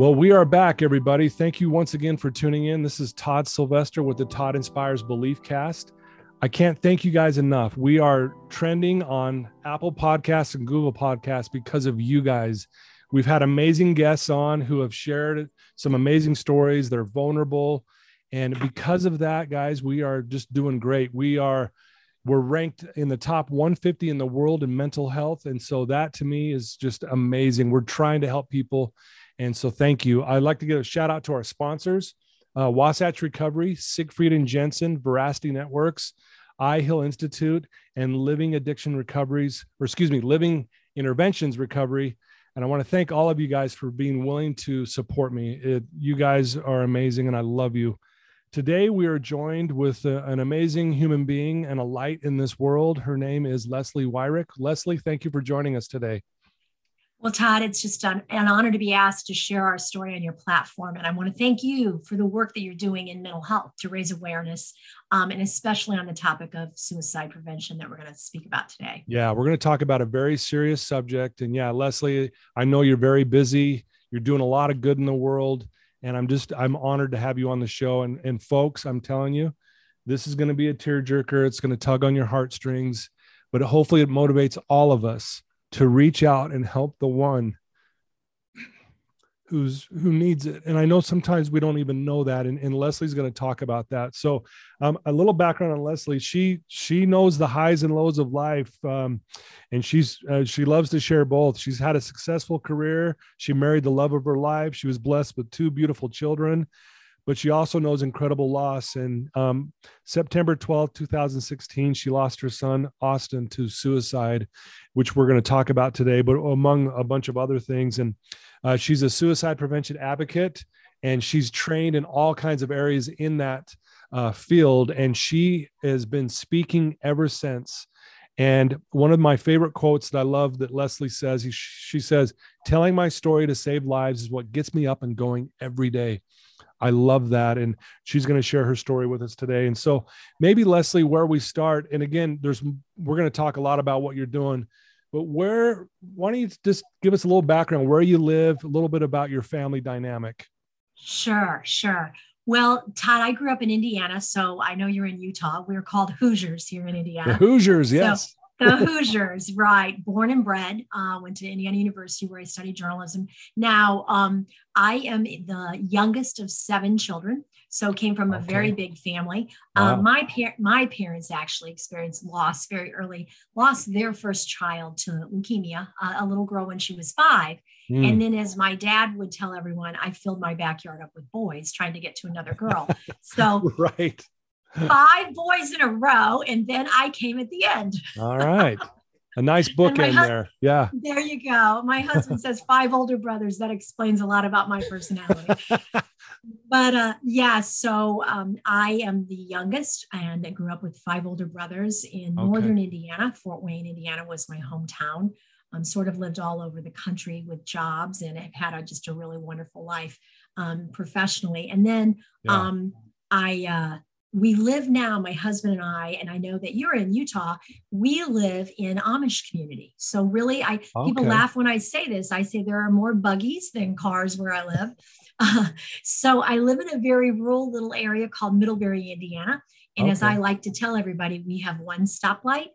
Well, we are back, everybody. Thank you once again for tuning in. This is Todd Sylvester with the Todd Inspires Belief Cast. I can't thank you guys enough. We are trending on Apple Podcasts and Google Podcasts because of you guys. We've had amazing guests on who have shared some amazing stories. They're vulnerable. And because of that, guys, we are just doing great. We are we're ranked in the top 150 in the world in mental health. And so that to me is just amazing. We're trying to help people and so thank you. I'd like to give a shout out to our sponsors, uh, Wasatch Recovery, Siegfried and Jensen, Veracity Networks, iHeal Institute, and Living Addiction Recoveries, or excuse me, Living Interventions Recovery. And I want to thank all of you guys for being willing to support me. It, you guys are amazing, and I love you. Today, we are joined with a, an amazing human being and a light in this world. Her name is Leslie Wyrick. Leslie, thank you for joining us today. Well, Todd, it's just an, an, honor to be asked to share our story on your platform. And I want to thank you for the work that you're doing in mental health to raise awareness, um, and especially on the topic of suicide prevention that we're going to speak about today. Yeah, we're going to talk about a very serious subject. And yeah, Leslie, I know you're very busy, you're doing a lot of good in the world. And I'm just, I'm honored to have you on the show. And, and folks, I'm telling you, this is going to be a tearjerker. It's going to tug on your heartstrings, but hopefully it motivates all of us to reach out and help the one who's who needs it. And i know sometimes we don't even know that and, and leslie's going to talk about that. So um, a little background on leslie. She she knows the highs and lows of life um, and she's uh, she loves to share both. She's had a successful career. She married the love of her life. She was blessed with two beautiful children but she also knows incredible loss. And um, September 12th, 2016, she lost her son, Austin, to suicide, which we're going to talk about today, but among a bunch of other things. And uh, she's a suicide prevention advocate, and she's trained in all kinds of areas in that uh, field. And she has been speaking ever since. And one of my favorite quotes that I love that Leslie says, he, she says, telling my story to save lives is what gets me up and going every day. I love that. And she's going to share her story with us today. And so maybe Leslie, where we start, and again, there's we're going to talk a lot about what you're doing, but where why don't you just give us a little background where you live, a little bit about your family dynamic? Sure, sure. Well, Todd, I grew up in Indiana, so I know you're in Utah. We're called Hoosiers here in Indiana. The Hoosiers, yes. So, the Hoosiers, right? Born and bred, uh, went to Indiana University where I studied journalism. Now, um, I am the youngest of seven children, so came from a okay. very big family. Uh, wow. Uh, my par- my parents actually experienced loss very early. Lost their first child to leukemia, uh, a little girl when she was five. Mm. And then, as my dad would tell everyone, I filled my backyard up with boys trying to get to another girl. So, right five boys in a row, and then I came at the end. All right. A nice book in there. Yeah. There you go. My husband says five older brothers. That explains a lot about my personality. but uh, yeah, so um, I am the youngest and I grew up with five older brothers in okay. northern Indiana. Fort Wayne, Indiana was my hometown. Um, sort of lived all over the country with jobs and have had a, just a really wonderful life um, professionally. And then yeah. um, I uh, we live now, my husband and I, and I know that you're in Utah, we live in Amish community. So really, I okay. people laugh when I say this. I say there are more buggies than cars where I live. Uh, so I live in a very rural little area called Middlebury, Indiana. And okay. as I like to tell everybody, we have one stoplight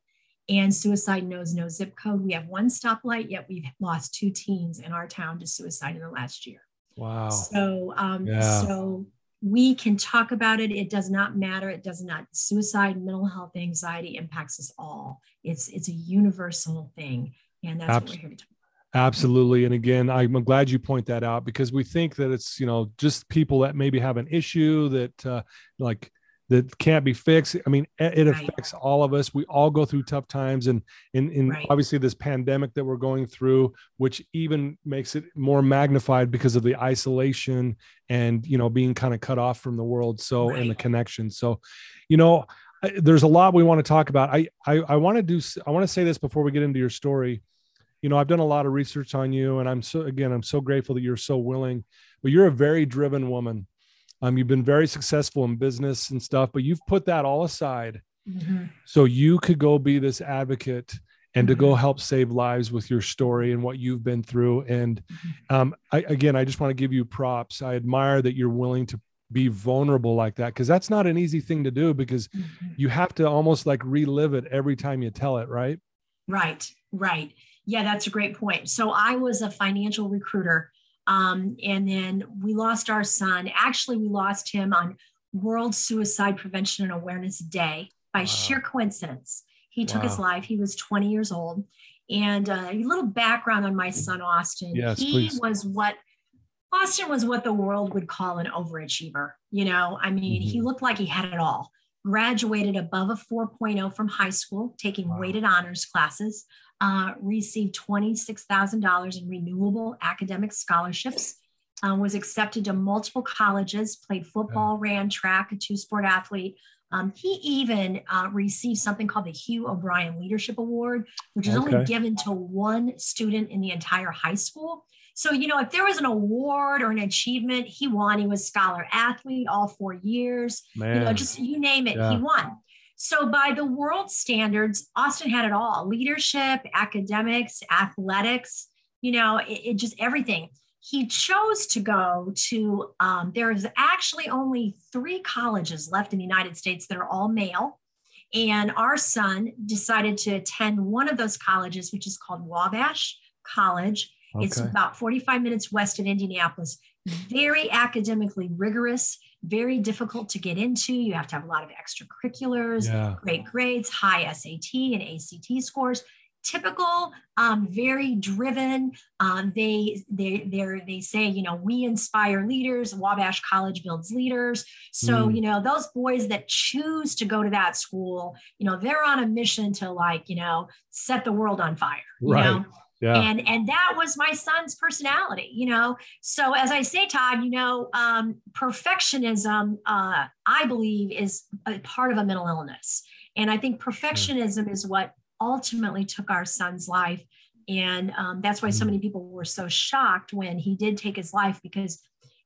and suicide knows no zip code. We have one stoplight, yet we've lost two teens in our town to suicide in the last year. Wow. So, um, yeah. so we can talk about it. It does not matter. It does not suicide mental health anxiety impacts us all. It's it's a universal thing and that's Absol- what we're here to talk about. absolutely. And again i'm glad you point that out because we think that it's you know just people that maybe have an issue that uh, like that can't be fixed. I mean, it affects right. all of us. We all go through tough times, and in, in right. obviously this pandemic that we're going through, which even makes it more magnified because of the isolation and you know being kind of cut off from the world. So right. and the connection. So, you know, there's a lot we want to talk about. I I, I want to do. I want to say this before we get into your story. You know, I've done a lot of research on you, and I'm so again, I'm so grateful that you're so willing. But you're a very driven woman um, you've been very successful in business and stuff, but you've put that all aside mm-hmm. so you could go be this advocate and mm-hmm. to go mm-hmm. help save lives with your story and what you've been through. And mm-hmm. um, I, again, I just want to give you props. I admire that you're willing to be vulnerable like that because that's not an easy thing to do because mm-hmm. you have to almost like relive it every time you tell it, right? Right, right. Yeah, that's a great point. So I was a financial recruiter um, and then we lost our son. Actually, we lost him on World Suicide Prevention and Awareness Day by wow. sheer coincidence. He took wow. his life. He was 20 years old. And uh, a little background on my son, Austin. Yes, he please. was what Austin was what the world would call an overachiever. You know, I mean, mm-hmm. he looked like he had it all. Graduated above a 4.0 from high school, taking wow. weighted honors classes, uh, received $26,000 in renewable academic scholarships, uh, was accepted to multiple colleges, played football, ran track, a two sport athlete. Um, he even uh, received something called the Hugh O'Brian Leadership Award, which is okay. only given to one student in the entire high school. So, you know, if there was an award or an achievement, he won. He was scholar athlete all four years. Man. You know, just you name it, yeah. he won. So, by the world standards, Austin had it all leadership, academics, athletics, you know, it, it just everything. He chose to go to, um, there's actually only three colleges left in the United States that are all male. And our son decided to attend one of those colleges, which is called Wabash College. Okay. It's about 45 minutes west of Indianapolis. Very academically rigorous very difficult to get into. You have to have a lot of extracurriculars, yeah. great grades, high SAT and ACT scores. Typical, um, very driven. Um, they they they they say you know we inspire leaders. Wabash College builds leaders. So mm. you know those boys that choose to go to that school, you know they're on a mission to like you know set the world on fire. Right. know? Yeah. And and that was my son's personality, you know. So as I say, Todd, you know, um, perfectionism, uh, I believe, is a part of a mental illness, and I think perfectionism is what ultimately took our son's life, and um, that's why so mm. many people were so shocked when he did take his life because.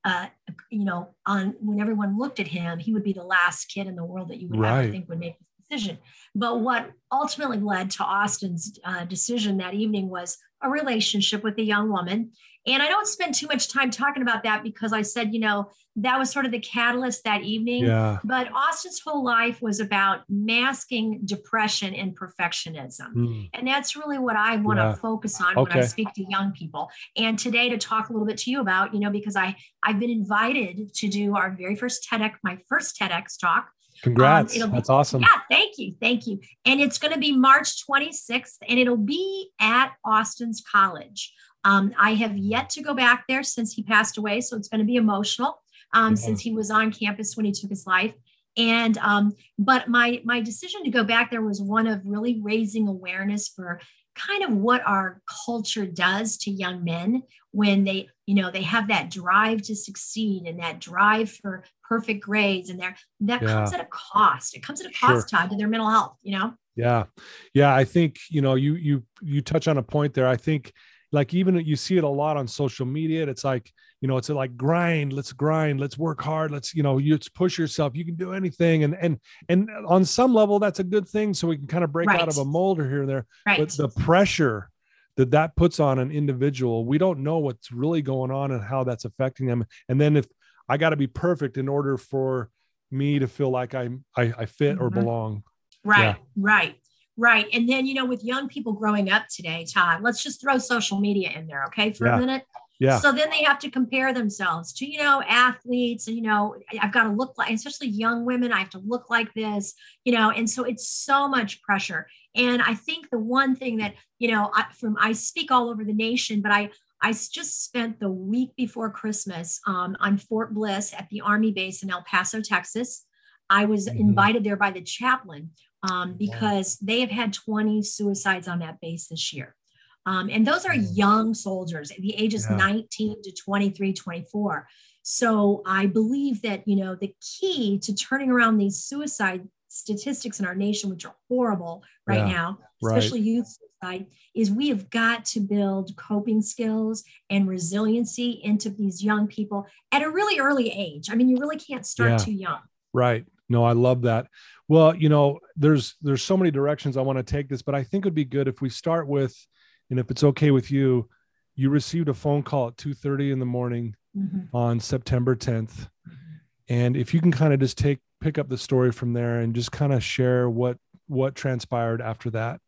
Uh, you know, on when everyone looked at him, he would be the last kid in the world that you would right. ever think would make decision. But what ultimately led to Austin's uh, decision that evening was a relationship with a young woman. And I don't spend too much time talking about that because I said, you know, that was sort of the catalyst that evening. Yeah. But Austin's whole life was about masking depression and perfectionism. Mm. And that's really what I want to yeah. focus on okay. when I speak to young people. And today to talk a little bit to you about, you know, because I I've been invited to do our very first TEDx, my first TEDx talk Congrats. Um, That's be, awesome. Yeah, thank you. Thank you. And it's going to be March 26th, and it'll be at Austin's College. Um, I have yet to go back there since he passed away, so it's going to be emotional um, yeah. since he was on campus when he took his life. And um, but my my decision to go back there was one of really raising awareness for kind of what our culture does to young men when they you know they have that drive to succeed and that drive for perfect grades and there that yeah. comes at a cost it comes at a cost sure. tied to their mental health you know yeah yeah i think you know you you you touch on a point there i think like even you see it a lot on social media it's like you know it's like grind let's grind let's work hard let's you know you push yourself you can do anything and and and on some level that's a good thing so we can kind of break right. out of a mold or here and there right. but the pressure that that puts on an individual we don't know what's really going on and how that's affecting them and then if i got to be perfect in order for me to feel like i'm i, I fit mm-hmm. or belong right yeah. right right and then you know with young people growing up today todd let's just throw social media in there okay for yeah. a minute yeah. So then they have to compare themselves to, you know, athletes and, you know, I've got to look like, especially young women, I have to look like this, you know, and so it's so much pressure. And I think the one thing that, you know, I, from, I speak all over the nation, but I, I just spent the week before Christmas um, on Fort Bliss at the Army base in El Paso, Texas. I was Mhm. invited there by the chaplain um, because they have had 20 suicides on that base this year. Um, and those are Mm. young soldiers, the ages Yeah. 19 to 23, 24. So I believe that, you know, the key to turning around these suicide statistics in our nation, which are horrible right Yeah, now, right. especially youth suicide, is we have got to build coping skills and resiliency into these young people at a really early age. I mean, you really can't start Yeah. too young. Right. No, I love that. Well, you know, there's there's so many directions I want to take this, but I think it'd be good if we start with, and if it's okay with you, you received a phone call at 2:30 in the morning Mhm. on September 10th. And if you can kind of just take pick up the story from there and just kind of share what what transpired after that.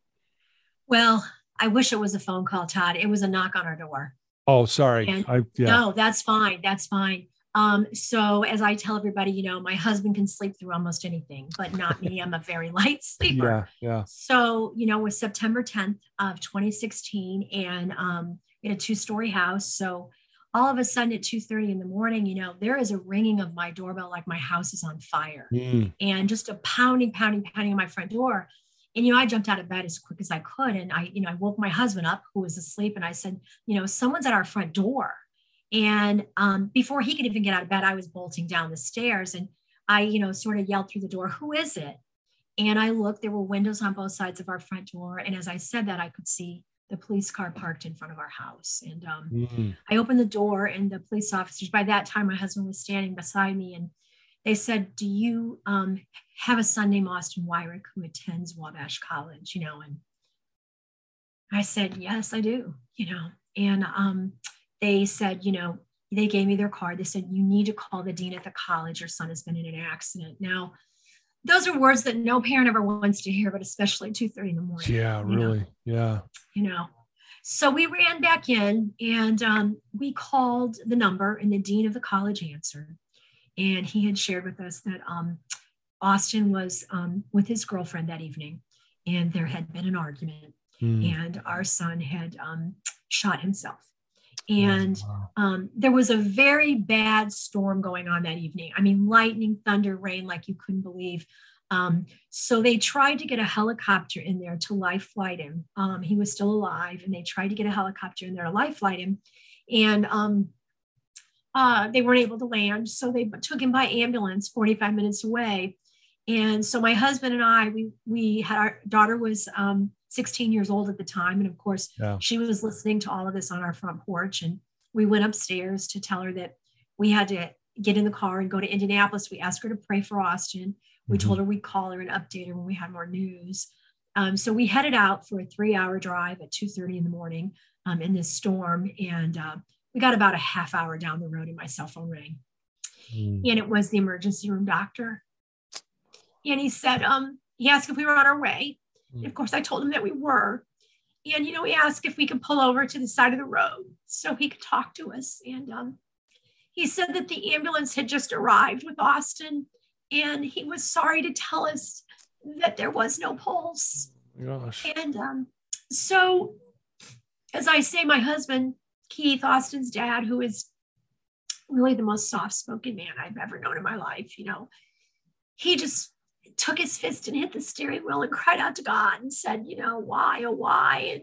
Well, I wish it was a phone call, Todd. It was a knock on our door. Oh, sorry. And- I yeah. No, that's fine. That's fine. Um, so as I tell everybody, you know, my husband can sleep through almost anything, but not me. I'm a very light sleeper. Yeah, yeah. So, you know, it was September 10th of 2016 and um, had a two-story house. So all of a sudden at 2:30 in the morning, you know, there is a ringing of my doorbell like my house is on fire Mm, and just a pounding, pounding, pounding on my front door. And you know, I jumped out of bed as quick as I could, and I, you know, I woke my husband up who was asleep, and I said, you know, someone's at our front door. And um, before he could even get out of bed, I was bolting down the stairs, and I, you know, sort of yelled through the door, "Who is it?" And I looked. There were windows on both sides of our front door, and as I said that, I could see the police car parked in front of our house. And um, mm, I opened the door and the police officers, by that time, my husband was standing beside me and they said, Do you um, have a son named Austin Wyrick who attends Wabash College? You know, and I said, Yes, I do, you know. And um, they said, You know, they gave me their card. They said, You need to call the dean at the college. Your son has been in an accident. Now, those are words that no parent ever wants to hear, but especially at 2:30 in the morning yeah, you know. really. Yeah. you know. So we ran back in and um, we called the number, and the dean of the college answered. And he had shared with us that um, Austin was um, with his girlfriend that evening, and there had been an argument, Mm, and our son had um, shot himself. And um, there was a very bad storm going on that evening. I mean, lightning, thunder, rain, like you couldn't believe. Um, so they tried to get a helicopter in there to life flight him. Um, he was still alive, and they tried to get a helicopter in there to life flight him. And um, uh, they weren't able to land. So they took him by ambulance 45 minutes away. And so my husband and I, we, we had our daughter was um, 16 years old at the time. And of course, Yeah. she was listening to all of this on our front porch. And we went upstairs to tell her that we had to get in the car and go to Indianapolis. We asked her to pray for Austin. We Mhm. told her we'd call her and update her when we had more news. Um, so we headed out for a three-hour drive at 2:30 in the morning um, in this storm, and uh, we got about a half hour down the road, and my cell phone rang, Mm, and it was the emergency room doctor. And he said, um, he asked if we were on our way. And of course, I told him that we were. And you know, he asked if we could pull over to the side of the road so he could talk to us. And um, he said that the ambulance had just arrived with Austin, and he was sorry to tell us that there was no pulse. Gosh. And um, so, as I say, my husband, Keith, Austin's dad, who is really the most soft spoken man I've ever known in my life, you know, he just took his fist and hit the steering wheel and cried out to God and said, you know, why, oh, why? And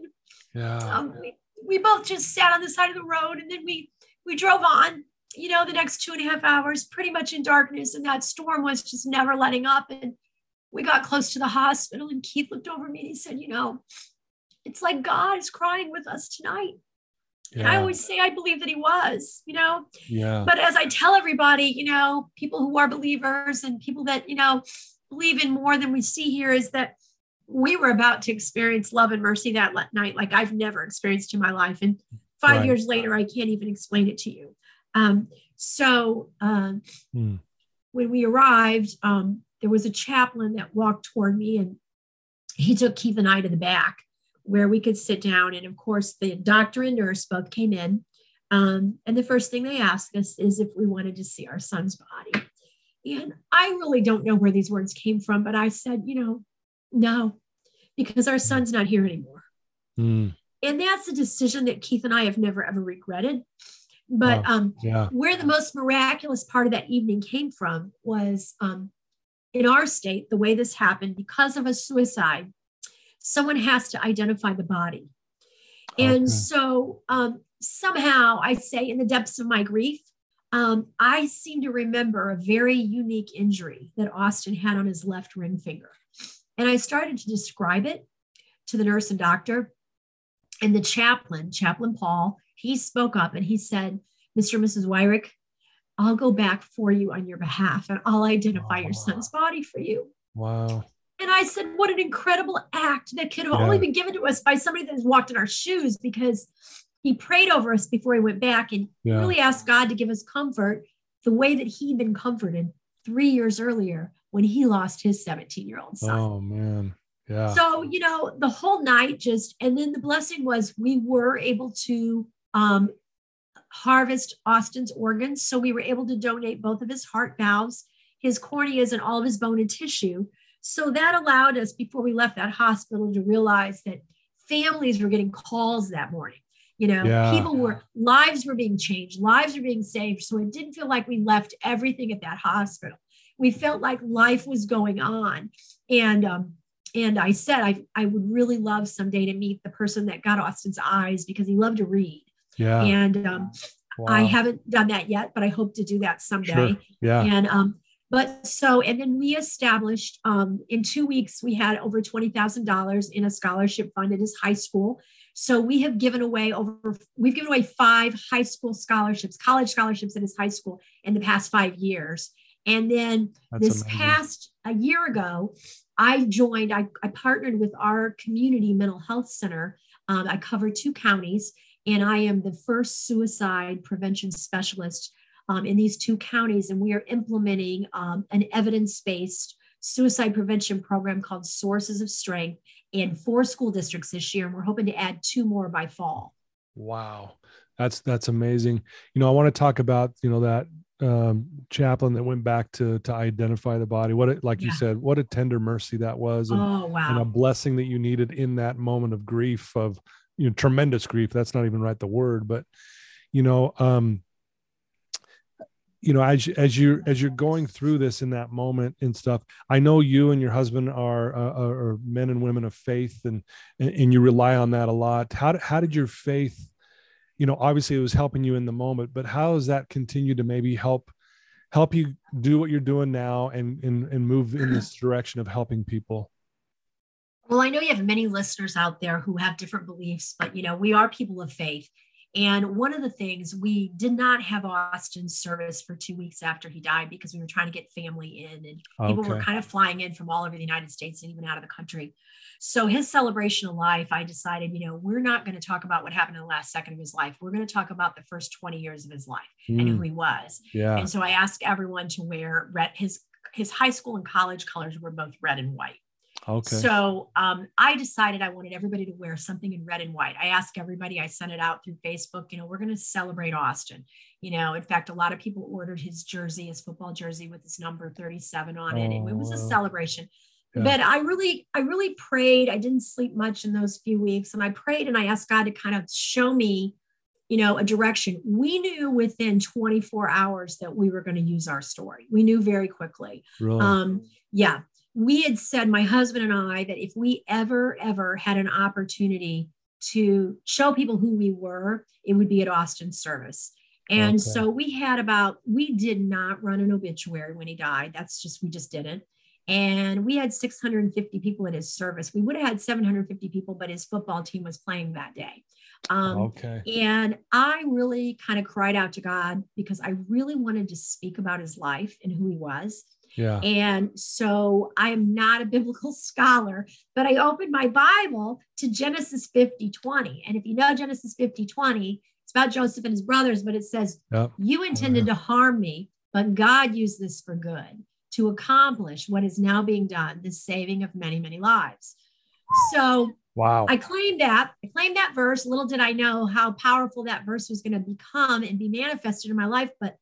Yeah. um, we, we both just sat on the side of the road and then we we drove on you know the next two and a half hours pretty much in darkness and that storm was just never letting up and we got close to the hospital and keith looked over me and he said you know it's like god is crying with us tonight and i always say i believe that he was you know Yeah. but as I tell everybody, you know, people who are believers and people that, you know, believe in more than we see here is that we were about to experience love and mercy that night like I've never experienced in my life. And five Right. years later, I can't even explain it to you. Um, so um, Hmm. when we arrived, um, there was a chaplain that walked toward me and he took Keith and I to the back where we could sit down. And of course, the doctor and nurse both came in. Um, and the first thing they asked us is if we wanted to see our son's body. And I really don't know where these words came from, but I said, you know, no, because our son's not here anymore. Mm, And that's a decision that Keith and I have never ever regretted. But Wow. um, yeah. where the most miraculous part of that evening came from was um, in our state, the way this happened, because of a suicide, someone has to identify the body. And okay. so um, somehow I say, in the depths of my grief, um, I seem to remember a very unique injury that Austin had on his left ring finger. And I started to describe it to the nurse and doctor. And the chaplain, Chaplain Paul, he spoke up and he said, Mr. and Mrs. Wyrick, I'll go back for you on your behalf and I'll identify your son's body for you. Wow. And I said, what an incredible act that could have yeah. only been given to us by somebody that has walked in our shoes because he prayed over us before he went back and yeah. really asked God to give us comfort the way that he'd been comforted three years earlier when he lost his 17 year old son. Oh, man. Yeah. So, you know, the whole night just, and then the blessing was we were able to um, harvest Austin's organs. So we were able to donate both of his heart valves, his corneas, and all of his bone and tissue. So that allowed us, before we left that hospital, to realize that families were getting calls that morning. You know, yeah. people were, lives were being changed, lives were being saved. So it didn't feel like we left everything at that hospital. We felt like life was going on. And, um, and I said, I, I would really love someday to meet the person that got Austin's eyes because he loved to read. Yeah. And um, wow. I haven't done that yet, but I hope to do that someday. Sure. Yeah. And um, but so, and then we established um, in two weeks, we had over $20,000 in a scholarship fund at his high school. So we have given away over, we've given away five high school scholarships, college scholarships at his high school in the past five years. And then That's this amazing. past a year ago, I joined, I, I partnered with our community mental health center. Um, I cover two counties, and I am the first suicide prevention specialist um, in these two counties. And we are implementing um, an evidence based suicide prevention program called Sources of Strength in four school districts this year. And we're hoping to add two more by fall. Wow. That's that's amazing. You know, I want to talk about, you know, that um, chaplain that went back to to identify the body. What, it, like yeah. you said, what a tender mercy that was, and, oh, wow. and a blessing that you needed in that moment of grief, of you know, tremendous grief. That's not even right the word, but you know, um, you know as as you as you're going through this in that moment and stuff i know you and your husband are uh, are men and women of faith and and you rely on that a lot. How how did your faith you know obviously it was helping you in the moment but how has that continued to maybe help help you do what you're doing now and and, and move in this direction of helping people? Well i know you have many listeners out there who have different beliefs but you know we are people of faith and one of the things we did not have Austin's service for two weeks after he died because we were trying to get family in and people okay. were kind of flying in from all over the United States and even out of the country. So his celebration of life, I decided, you know, we're not going to talk about what happened in the last second of his life. We're going to talk about the first 20 years of his life mm. and who hmm. he was. Yeah. And so I asked everyone to wear red his his high school and college colors were both red and white. Okay. So um, I decided I wanted everybody to wear something in red and white. I asked everybody, I sent it out through Facebook, you know, we're going to celebrate Austin. You know, in fact, a lot of people ordered his jersey, his football jersey with his number 37 on it. And it was a celebration. Yeah. But I really, I really prayed. I didn't sleep much in those few weeks. And I prayed and I asked God to kind of show me, you know, a direction. We knew within 24 hours that we were going to use our story. We knew very quickly. Really? Um, yeah we had said, my husband and I, that if we ever, ever had an opportunity to show people who we were, it would be at Austin's service. And okay. so we had about, we did not run an obituary when he died. That's just, we just didn't. And we had 650 people at his service. We would have had 750 people, but his football team was playing that day. Um, okay. And I really kind of cried out to God because I really wanted to speak about his life and who he was. Yeah. And so I am not a biblical scholar, but I opened my Bible to Genesis 50 20. And if you know Genesis 50 20, it's about Joseph and his brothers, but it says, yep. You intended to harm me, but God used this for good to accomplish what is now being done, the saving of many, many lives. So wow. I claimed that. I claimed that verse. Little did I know how powerful that verse was going to become and be manifested in my life. But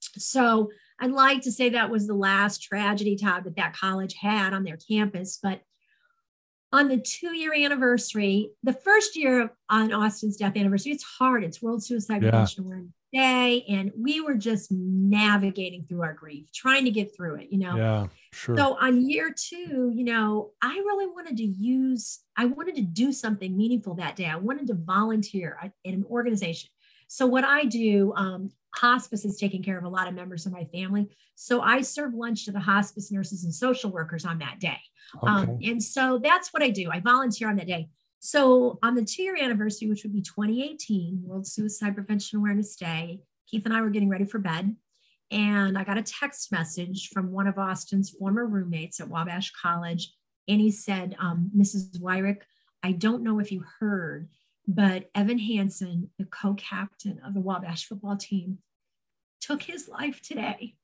so I'd like to say that was the last tragedy, Todd, that that college had on their campus. But on the two year anniversary, the first year on Austin's death anniversary, it's hard. It's World Suicide yeah. Prevention. We're day and we were just navigating through our grief trying to get through it you know yeah sure so on year two you know i really wanted to use i wanted to do something meaningful that day i wanted to volunteer in an organization so what i do um, hospice is taking care of a lot of members of my family so i serve lunch to the hospice nurses and social workers on that day um, okay. um, and so that's what i do i volunteer on that day so on the two year anniversary, which would be 2018, World Suicide Prevention Awareness Day, Keith and I were getting ready for bed. And I got a text message from one of Austin's former roommates at Wabash College. And he said, um, Mrs. Wyrick, I don't know if you heard, but Evan Hansen, the co captain of the Wabash football team, took his life today.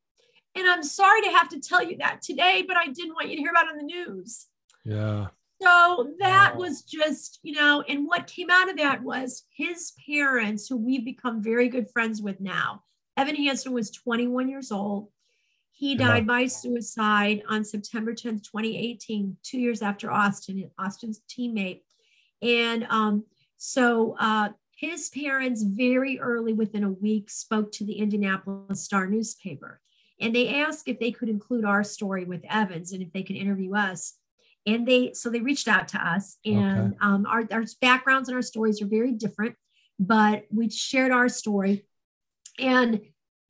And I'm sorry to have to tell you that today, but I didn't want you to hear about it on the news. Yeah. So that was just, you know, and what came out of that was his parents, who we've become very good friends with now. Evan Hansen was 21 years old. He died by suicide on September 10th, 2018, two years after Austin, Austin's teammate. And um, so uh, his parents, very early within a week, spoke to the Indianapolis Star newspaper. And they asked if they could include our story with Evans and if they could interview us and they so they reached out to us and okay. um, our, our backgrounds and our stories are very different but we shared our story and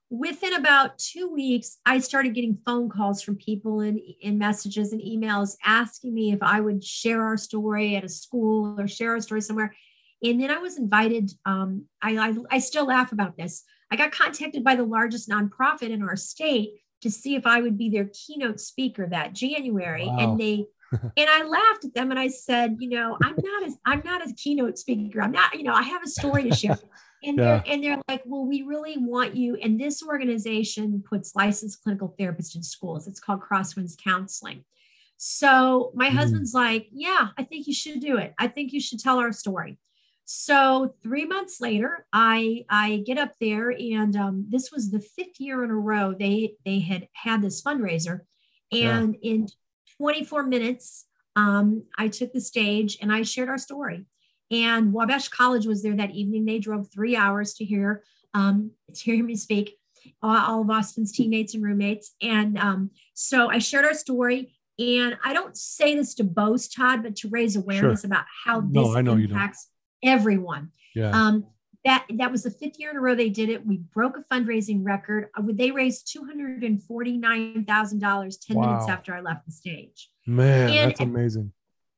within about two weeks i started getting phone calls from people and, and messages and emails asking me if i would share our story at a school or share our story somewhere and then i was invited um, I, I, I still laugh about this i got contacted by the largest nonprofit in our state to see if i would be their keynote speaker that january wow. and they and I laughed at them and I said, you know, I'm not as I'm not a keynote speaker. I'm not, you know, I have a story to share. And yeah. they're and they're like, well, we really want you. And this organization puts licensed clinical therapists in schools. It's called Crosswinds Counseling. So my mm. husband's like, yeah, I think you should do it. I think you should tell our story. So three months later, I I get up there, and um, this was the fifth year in a row they they had had this fundraiser, and yeah. in 24 minutes, um, I took the stage and I shared our story. And Wabash College was there that evening. They drove three hours to hear um, to hear me speak. All of Austin's teammates and roommates, and um, so I shared our story. And I don't say this to boast, Todd, but to raise awareness sure. about how this no, impacts everyone. Yeah. Um, that that was the fifth year in a row they did it. We broke a fundraising record. Uh, they raised two hundred and forty nine thousand dollars ten wow. minutes after I left the stage. Man, and that's amazing.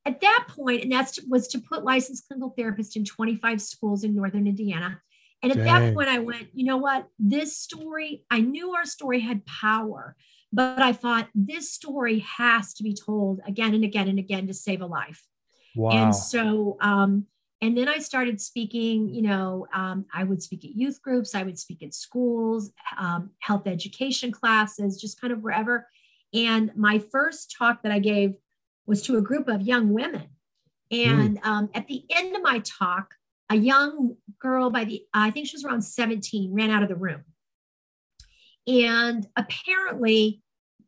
At, at that point, and that was to put licensed clinical therapists in twenty five schools in northern Indiana. And at Dang. that point, I went, you know what? This story, I knew our story had power, but I thought this story has to be told again and again and again to save a life. Wow. And so um, and then I started speaking, you know, um, I would speak at youth groups, I would speak at schools, um, health education classes, just kind of wherever. And my first talk that I gave was to a group of young women. And mm. um, at the end of my talk, a young girl by the, I think she was around 17, ran out of the room. And apparently,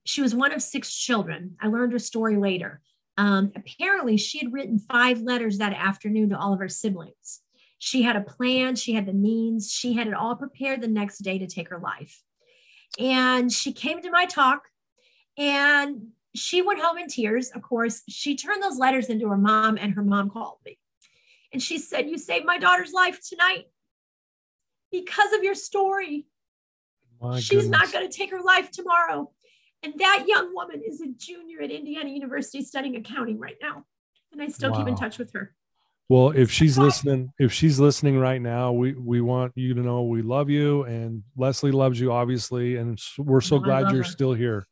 she was one of six children. I learned her story later. Um, apparently, she had written five letters that afternoon to all of her siblings. She had a plan, she had the means, she had it all prepared the next day to take her life. And she came to my talk and she went home in tears. Of course, she turned those letters into her mom, and her mom called me. And she said, You saved my daughter's life tonight because of your story. My She's goodness. not going to take her life tomorrow. And that young woman is a junior at Indiana University studying accounting right now. And I still wow. keep in touch with her. Well, if she's listening, if she's listening right now, we we want you to know we love you and Leslie loves you obviously and we're so glad you're her. still here.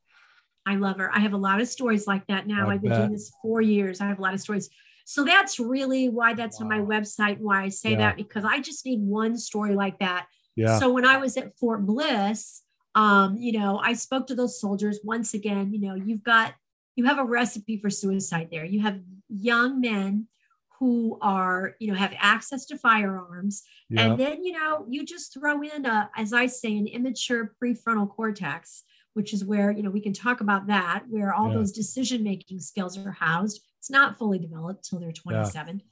I love her. I have a lot of stories like that now. I have been doing this 4 years. I have a lot of stories. So that's really why that's wow. on my website why I say yeah. that because I just need one story like that. Yeah. So when I was at Fort Bliss, um, you know, I spoke to those soldiers once again, you know, you've got, you have a recipe for suicide there. You have young men who are, you know, have access to firearms. Yeah. And then, you know, you just throw in a, as I say, an immature prefrontal cortex, which is where, you know, we can talk about that, where all yeah. those decision making skills are housed. It's not fully developed till they're 27. Yeah.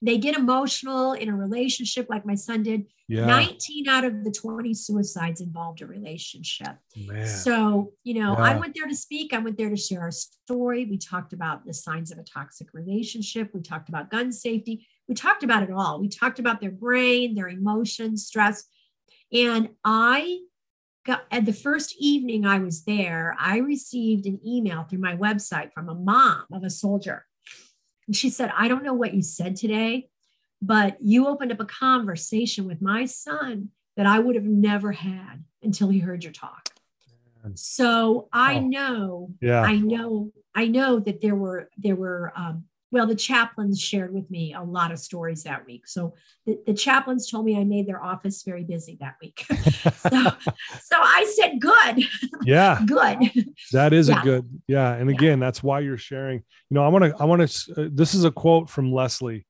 They get emotional in a relationship like my son did. Yeah. 19 out of the 20 suicides involved a relationship. Man. So, you know, I went there to speak. I went there to share our story. We talked about the signs of a toxic relationship. We talked about gun safety. We talked about it all. We talked about their brain, their emotions, stress. And I got at the first evening I was there, I received an email through my website from a mom of a soldier. And she said, I don't know what you said today, but you opened up a conversation with my son that I would have never had until he heard your talk. Man. So I Oh. know, yeah. I know, I know that there were there were um, well, the chaplains shared with me a lot of stories that week. So the, the chaplains told me I made their office very busy that week. so, so I said, good, yeah. good. That is Yeah. a good, yeah. And Yeah. again, that's why you're sharing. You know, I want to, I want to. Uh, this is a quote from Leslie.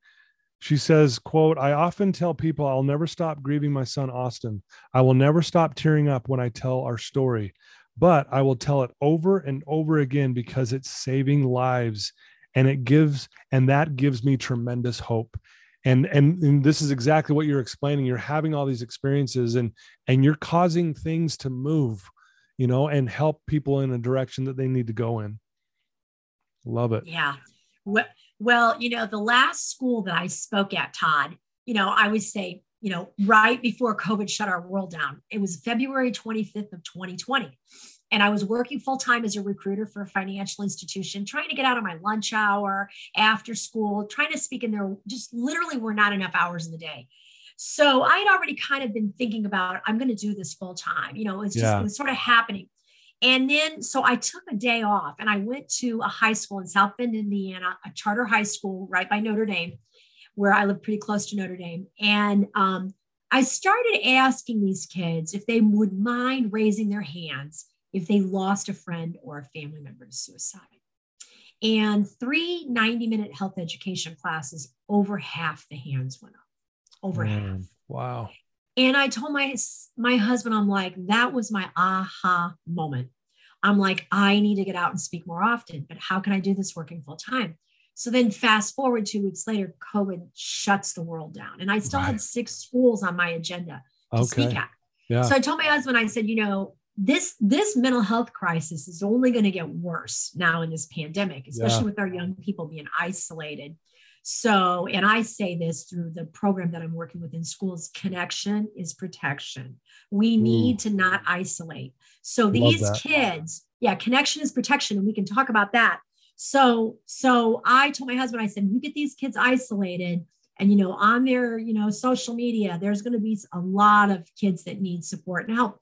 She says, "quote I often tell people I'll never stop grieving my son Austin. I will never stop tearing up when I tell our story, but I will tell it over and over again because it's saving lives, and it gives, and that gives me tremendous hope." And, and and this is exactly what you're explaining. You're having all these experiences, and and you're causing things to move you know, and help people in a direction that they need to go in. Love it. Yeah. Well, well, you know, the last school that I spoke at, Todd, you know, I would say, you know, right before COVID shut our world down, it was February 25th of 2020. And I was working full time as a recruiter for a financial institution, trying to get out of my lunch hour after school, trying to speak in there. Just literally were not enough hours in the day. So I had already kind of been thinking about, I'm going to do this full time. You know, it's just, Yeah. it was sort of happening. And then, so I took a day off and I went to a high school in South Bend, Indiana, a charter high school right by Notre Dame, where I live pretty close to Notre Dame. And um, I started asking these kids if they would mind raising their hands if they lost a friend or a family member to suicide. And three 90 minute health education classes, over half the hands went up. Over mm, half. Wow. And I told my my husband, I'm like, that was my aha moment. I'm like, I need to get out and speak more often, but how can I do this working full time? So then fast forward two weeks later, COVID shuts the world down. And I still Right. had six schools on my agenda to speak at. Yeah. So I told my husband, I said, you know, this this mental health crisis is only going to get worse now in this pandemic, especially Yeah. with our young people being isolated. So, and I say this through the program that I'm working with in schools connection is protection. We hmm. need to not isolate. So, these kids, yeah, connection is protection, and we can talk about that. So, so I told my husband, I said, you get these kids isolated, and you know, on their, you know, social media, there's going to be a lot of kids that need support and help.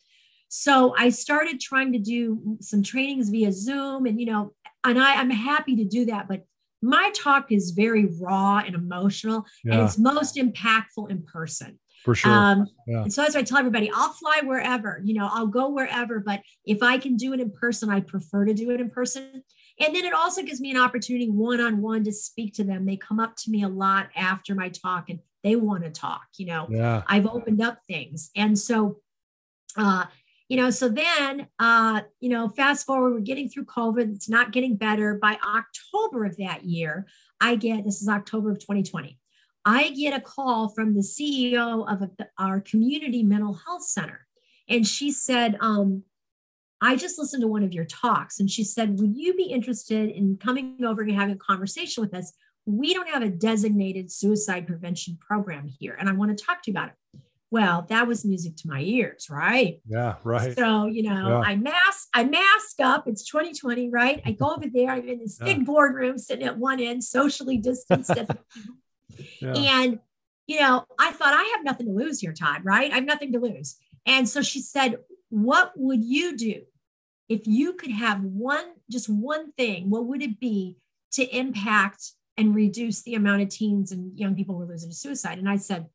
So I started trying to do some trainings via Zoom, and you know, and I, I'm happy to do that, but my talk is very raw and emotional, and it's most impactful in person. For sure. Um, Yeah. And so that's why I tell everybody, I'll fly wherever, you know, I'll go wherever, but if I can do it in person, I prefer to do it in person. And then it also gives me an opportunity one on one to speak to them. They come up to me a lot after my talk and they want to talk, you know. yeah. I've opened up things. And so, uh, you know, so then, uh, you know, fast forward, we're getting through COVID. It's not getting better. By October of that year, I get this is October of 2020. I get a call from the CEO of a- our community mental health center. And she said, um, I just listened to one of your talks. And she said, Would you be interested in coming over and having a conversation with us? We don't have a designated suicide prevention program here. And I want to talk to you about it. Well, that was music to my ears, right? Yeah. Right. So, you know, Yeah. I mask, I mask up. It's 2020, right? I go over there. I'm in this Yeah. big boardroom sitting at one end, socially distanced. Yeah. And, you know, I thought I have nothing to lose here, Todd, right? I have nothing to lose. And so she said, What would you do if you could have one, just one thing? What would it be to impact and reduce the amount of teens and young people who are losing to suicide? And I said,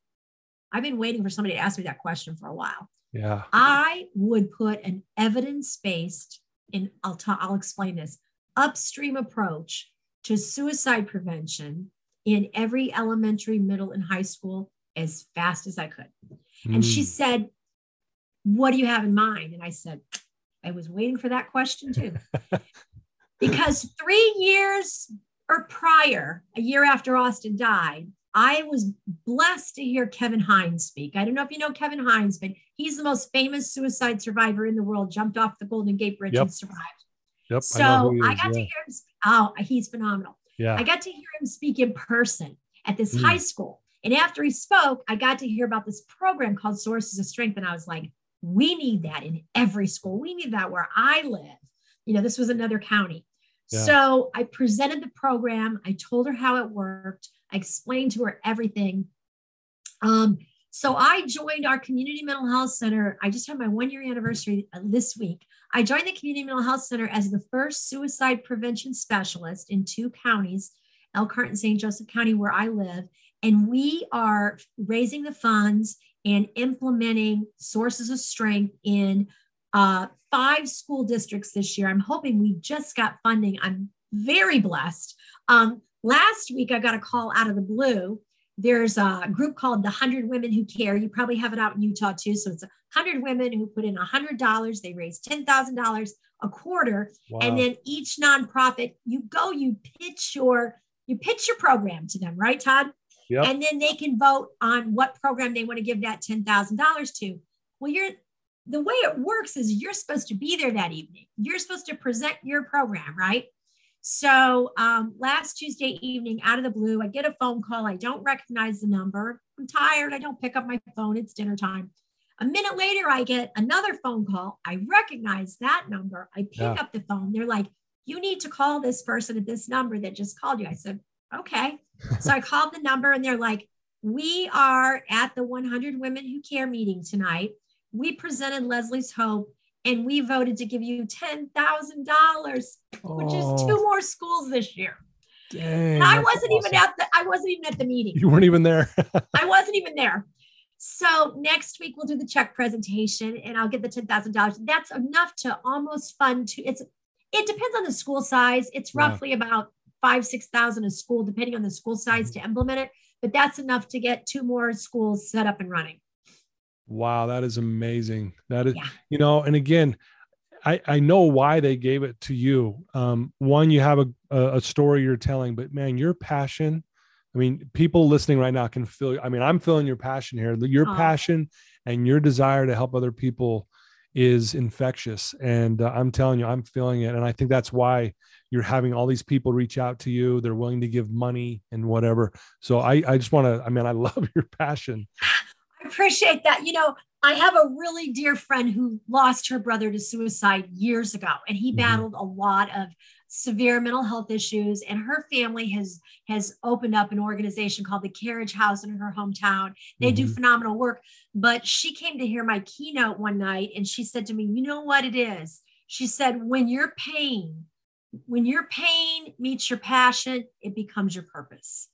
I've been waiting for somebody to ask me that question for a while. yeah. I would put an evidence-based, and I'll talk, I'll explain this, upstream approach to suicide prevention in every elementary, middle, and high school as fast as I could. And she Mm. said, What do you have in mind? And I said, I was waiting for that question too. because three years or prior, a year after Austin died, I was blessed to hear Kevin Hines speak. I don't know if you know Kevin Hines, but he's the most famous suicide survivor in the world, jumped off the Golden Gate Bridge yep. and survived. Yep. So I, I got yeah. to hear him. Oh, he's phenomenal. Yeah. I got to hear him speak in person at this mm. high school. And after he spoke, I got to hear about this program called Sources of Strength. And I was like, we need that in every school. We need that where I live. You know, this was another county. Yeah. So I presented the program. I told her how it worked. I explained to her everything. Um, so I joined our community mental health center. I just had my one year anniversary uh, this week. I joined the community mental health center as the first suicide prevention specialist in two counties, Elkhart and St. Joseph County, where I live. And we are raising the funds and implementing sources of strength in uh, five school districts this year. I'm hoping we just got funding. I'm very blessed. Um, last week, I got a call out of the blue. There's a group called the 100 Women Who Care. You probably have it out in Utah too. So it's 100 women who put in $100. They raise $10,000 a quarter. Wow. And then each nonprofit, you go, you pitch your you pitch your program to them, right, Todd? Yep. And then they can vote on what program they want to give that $10,000 to. Well, you're the way it works is you're supposed to be there that evening. You're supposed to present your program, right? So um, last Tuesday evening, out of the blue, I get a phone call. I don't recognize the number. I'm tired. I don't pick up my phone. It's dinner time. A minute later, I get another phone call. I recognize that number. I pick yeah. up the phone. They're like, you need to call this person at this number that just called you. I said, okay. so I called the number and they're like, we are at the 100 Women Who Care meeting tonight we presented Leslie's Hope and we voted to give you $10,000, which is two oh. more schools this year. Dang, I wasn't awesome. even at the I wasn't even at the meeting. You weren't even there. I wasn't even there. So next week we'll do the check presentation and I'll get the $10,000. That's enough to almost fund to it's it depends on the school size. It's roughly yeah. about five, 6,000 a school, depending on the school size mm-hmm. to implement it. But that's enough to get two more schools set up and running. Wow, that is amazing. That is, yeah. you know, and again, I, I know why they gave it to you. Um, one, you have a, a story you're telling, but man, your passion. I mean, people listening right now can feel. I mean, I'm feeling your passion here. Your passion and your desire to help other people is infectious, and uh, I'm telling you, I'm feeling it. And I think that's why you're having all these people reach out to you. They're willing to give money and whatever. So I, I just want to. I mean, I love your passion appreciate that. You know, I have a really dear friend who lost her brother to suicide years ago, and he mm-hmm. battled a lot of severe mental health issues and her family has has opened up an organization called the carriage house in her hometown they mm-hmm. do phenomenal work but she came to hear my keynote one night and she said to me you know what it is she said when your pain when your pain meets your passion it becomes your purpose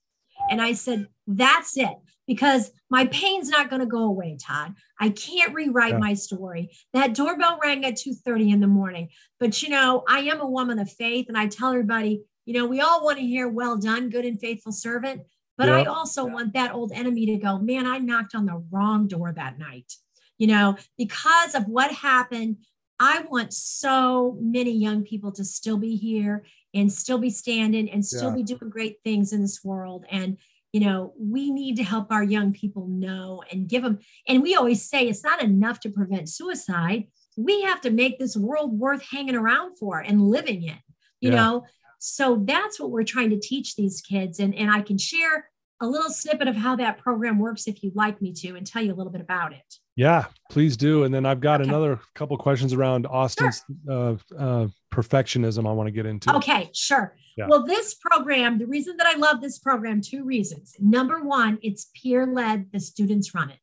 and i said that's it because my pain's not going to go away, Todd. I can't rewrite yeah. my story. That doorbell rang at 2:30 in the morning. But you know, I am a woman of faith and I tell everybody, you know, we all want to hear well done, good and faithful servant, but I also want that old enemy to go, man, I knocked on the wrong door that night. You know, because of what happened, I want so many young people to still be here and still be standing and still yeah. be doing great things in this world and you know we need to help our young people know and give them and we always say it's not enough to prevent suicide. We have to make this world worth hanging around for and living in you yeah. know? So that's what we're trying to teach these kids and and i can share a little snippet of how that program works if you'd like me to and tell you a little bit about it yeah please do and then i've got okay. another couple questions around austin's sure. uh, uh, perfectionism i want to get into okay sure yeah. Well, this program, the reason that I love this program, two reasons. Number one, it's peer led, the students run it.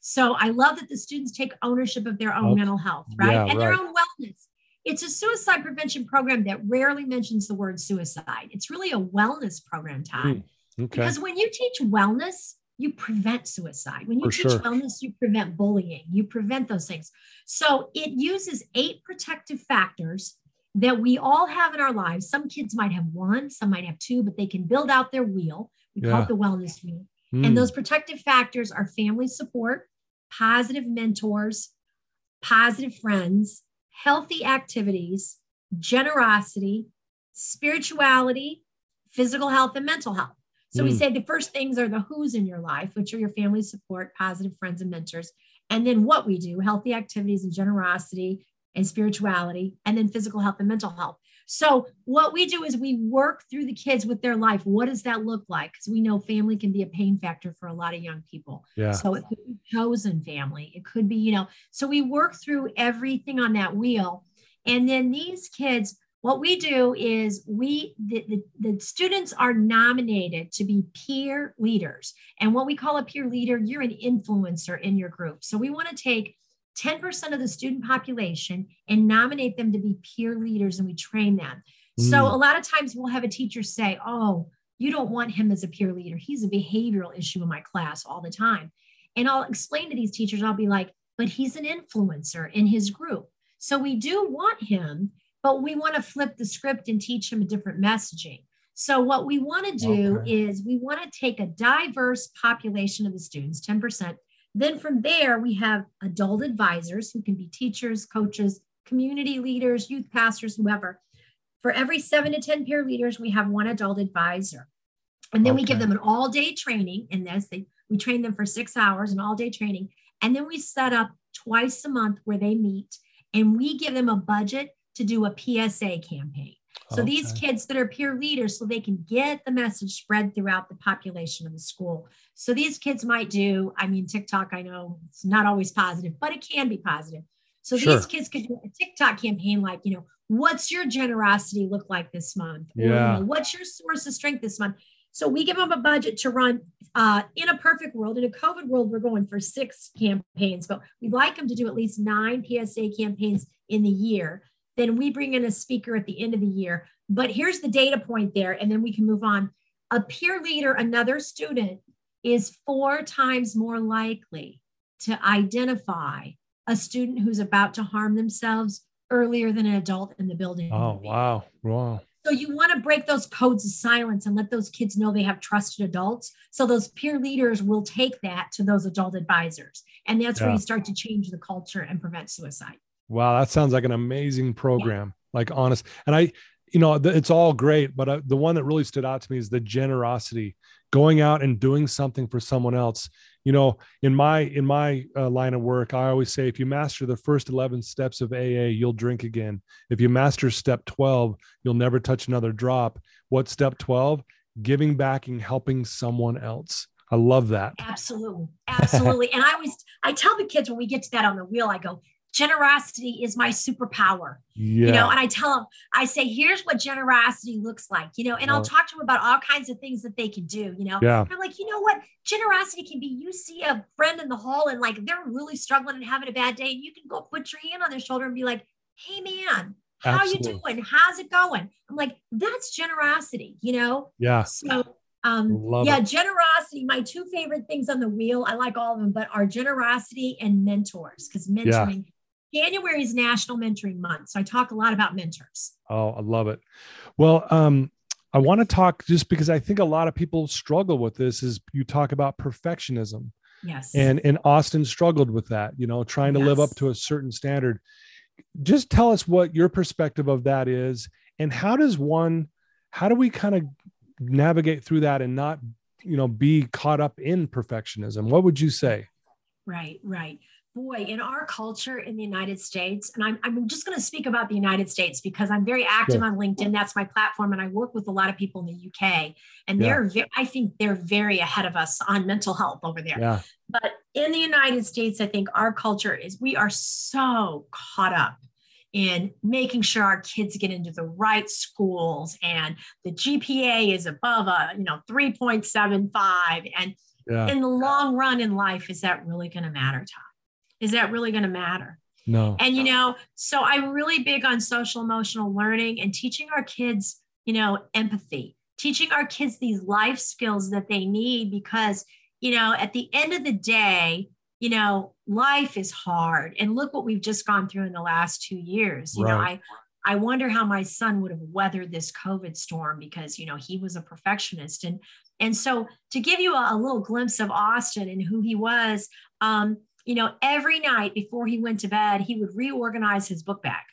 So I love that the students take ownership of their own okay. mental health, right? Yeah, and right. their own wellness. It's a suicide prevention program that rarely mentions the word suicide. It's really a wellness program, Todd. Mm, okay. Because when you teach wellness, you prevent suicide. When you For teach sure. wellness, you prevent bullying, you prevent those things. So it uses eight protective factors that we all have in our lives. Some kids might have one, some might have two, but they can build out their wheel. We yeah. call it the wellness wheel. Mm. And those protective factors are family support, positive mentors, positive friends, healthy activities, generosity, spirituality, physical health, and mental health. So mm. we say the first things are the who's in your life, which are your family support, positive friends, and mentors. And then what we do healthy activities and generosity and spirituality, and then physical health and mental health. So, what we do is we work through the kids with their life. What does that look like? Because we know family can be a pain factor for a lot of young people. Yeah. So, it could be chosen family. It could be, you know, so we work through everything on that wheel. And then these kids, what we do is we, the, the, the students are nominated to be peer leaders. And what we call a peer leader, you're an influencer in your group. So, we want to take 10% of the student population and nominate them to be peer leaders and we train them. Mm. So a lot of times we'll have a teacher say, Oh, you don't want him as a peer leader. He's a behavioral issue in my class all the time. And I'll explain to these teachers, I'll be like, but he's an influencer in his group. So we do want him, but we want to flip the script and teach them a different messaging. So what we want to do okay. is we want to take a diverse population of the students, 10%, then from there, we have adult advisors who can be teachers, coaches, community leaders, youth pastors, whoever. For every seven to 10 peer leaders, we have one adult advisor. And then okay. we give them an all day training in this. They, we train them for six hours, an all day training. And then we set up twice a month where they meet and we give them a budget to do a PSA campaign. So okay. these kids that are peer leaders, so they can get the message spread throughout the population of the school. So these kids might do, I mean, TikTok, I know it's not always positive, but it can be positive. So sure. these kids could do a TikTok campaign like, you know, what's your generosity look like this month? Or, yeah. You know, what's your source of strength this month? So we give them a budget to run. Uh, in a perfect world, in a COVID world, we're going for six campaigns, but we'd like them to do at least nine PSA campaigns in the year. Then we bring in a speaker at the end of the year. But here's the data point there, and then we can move on. A peer leader, another student, is four times more likely to identify a student who's about to harm themselves earlier than an adult in the building. Oh, wow. Wow. So you want to break those codes of silence and let those kids know they have trusted adults. So those peer leaders will take that to those adult advisors. And that's yeah. where you start to change the culture and prevent suicide. Wow, that sounds like an amazing program. Yeah. Like honest, and I, you know, it's all great, but uh, the one that really stood out to me is the generosity, going out and doing something for someone else. You know, in my in my uh, line of work, I always say, if you master the first eleven steps of AA, you'll drink again. If you master step twelve, you'll never touch another drop. What step twelve? Giving back and helping someone else. I love that. Absolutely. Absolutely. and I always I tell the kids when we get to that on the wheel, I go, generosity is my superpower. Yeah. You know, and I tell them, I say, here's what generosity looks like, you know, and I'll talk to them about all kinds of things that they can do, you know. Yeah. I'm like, you know what? Generosity can be you see a friend in the hall and like they're really struggling and having a bad day, and you can go put your hand on their shoulder and be like, hey man, how Absolutely. you doing? How's it going? I'm like, that's generosity, you know? Yeah. So um Love yeah, it. generosity, my two favorite things on the wheel. I like all of them, but are generosity and mentors because mentoring yeah January is National Mentoring Month. So I talk a lot about mentors. Oh, I love it. Well, um, I want to talk just because I think a lot of people struggle with this is you talk about perfectionism. Yes. And and Austin struggled with that, you know, trying to yes. live up to a certain standard. Just tell us what your perspective of that is and how does one how do we kind of navigate through that and not, you know, be caught up in perfectionism? What would you say? Right, right boy, in our culture in the United States, and I'm, I'm just going to speak about the United States because I'm very active on LinkedIn. That's my platform. And I work with a lot of people in the UK. And they're, yeah. I think they're very ahead of us on mental health over there. Yeah. But in the United States, I think our culture is we are so caught up in making sure our kids get into the right schools and the GPA is above a, you know, 3.75. And yeah. in the long run in life, is that really going to matter, Todd? Is that really going to matter? No. And, you know, so I'm really big on social emotional learning and teaching our kids, you know, empathy, teaching our kids these life skills that they need because, you know, at the end of the day, you know, life is hard. And look what we've just gone through in the last two years. You right. know, I, I wonder how my son would have weathered this COVID storm because, you know, he was a perfectionist. And, and so to give you a, a little glimpse of Austin and who he was, um, you know, every night before he went to bed, he would reorganize his book bag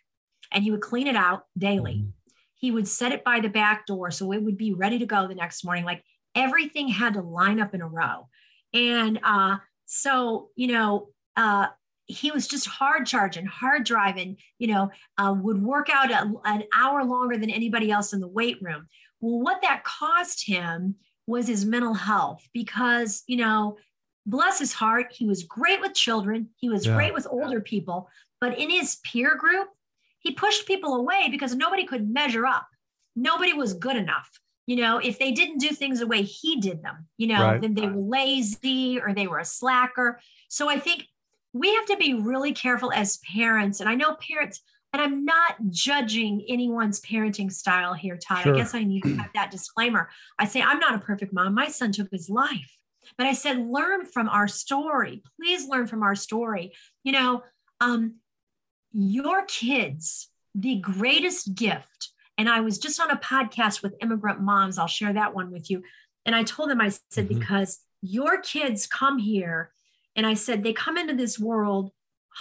and he would clean it out daily. Mm-hmm. He would set it by the back door so it would be ready to go the next morning. Like everything had to line up in a row. And uh, so, you know, uh, he was just hard charging, hard driving, you know, uh, would work out a, an hour longer than anybody else in the weight room. Well, what that cost him was his mental health because, you know, bless his heart, he was great with children, he was yeah. great with older people, but in his peer group, he pushed people away because nobody could measure up. Nobody was good enough. You know, if they didn't do things the way he did them, you know, right. then they were lazy or they were a slacker. So I think we have to be really careful as parents. And I know parents, and I'm not judging anyone's parenting style here, Todd. Sure. I guess I need to have that disclaimer. I say, I'm not a perfect mom. My son took his life. But I said, learn from our story. Please learn from our story. You know, um, your kids, the greatest gift. And I was just on a podcast with immigrant moms. I'll share that one with you. And I told them, I said, mm-hmm. because your kids come here, and I said, they come into this world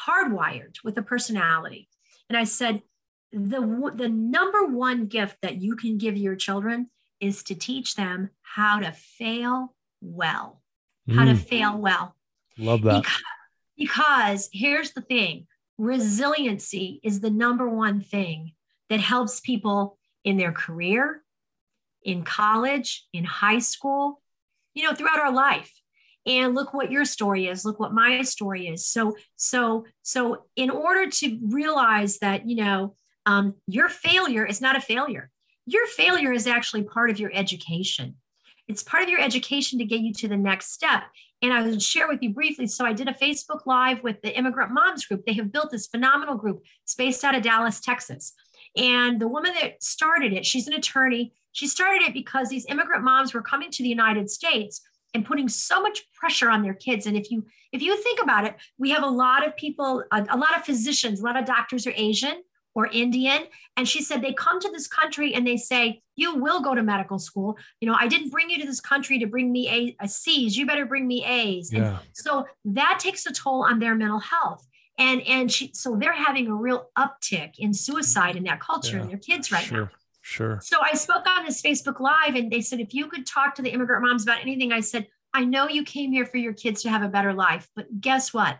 hardwired with a personality. And I said, the, the number one gift that you can give your children is to teach them how to fail well. How mm. to fail well. Love that. Because, because here's the thing resiliency is the number one thing that helps people in their career, in college, in high school, you know, throughout our life. And look what your story is, look what my story is. So, so, so in order to realize that, you know, um, your failure is not a failure. Your failure is actually part of your education. It's part of your education to get you to the next step. And I will share with you briefly. So I did a Facebook Live with the Immigrant Moms Group. They have built this phenomenal group. It's based out of Dallas, Texas. And the woman that started it, she's an attorney. She started it because these immigrant moms were coming to the United States and putting so much pressure on their kids. And if you if you think about it, we have a lot of people, a, a lot of physicians, a lot of doctors are Asian or Indian. And she said they come to this country and they say, You will go to medical school. You know, I didn't bring you to this country to bring me a, a C's. You better bring me A's. Yeah. And so that takes a toll on their mental health. And and she so they're having a real uptick in suicide in that culture yeah. and their kids right sure. now. Sure. So I spoke on this Facebook Live and they said, if you could talk to the immigrant moms about anything, I said, I know you came here for your kids to have a better life, but guess what?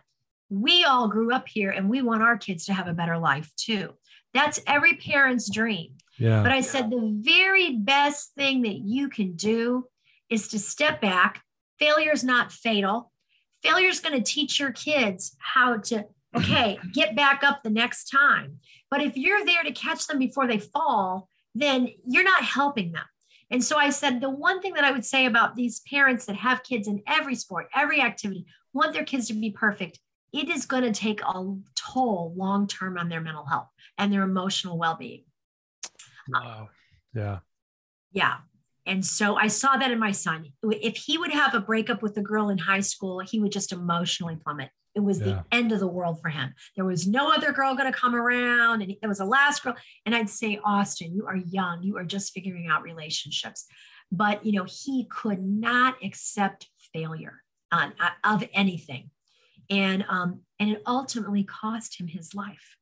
We all grew up here and we want our kids to have a better life too. That's every parent's dream. Yeah. But I said the very best thing that you can do is to step back. Failure is not fatal. Failure is going to teach your kids how to, okay, get back up the next time. But if you're there to catch them before they fall, then you're not helping them. And so I said, the one thing that I would say about these parents that have kids in every sport, every activity, want their kids to be perfect, it is going to take a toll long term on their mental health and their emotional well being. Wow. Yeah. Yeah. And so I saw that in my son. If he would have a breakup with a girl in high school, he would just emotionally plummet. It was yeah. the end of the world for him. There was no other girl going to come around, and it was the last girl. And I'd say, Austin, you are young. You are just figuring out relationships. But you know, he could not accept failure on, uh, of anything, and um, and it ultimately cost him his life.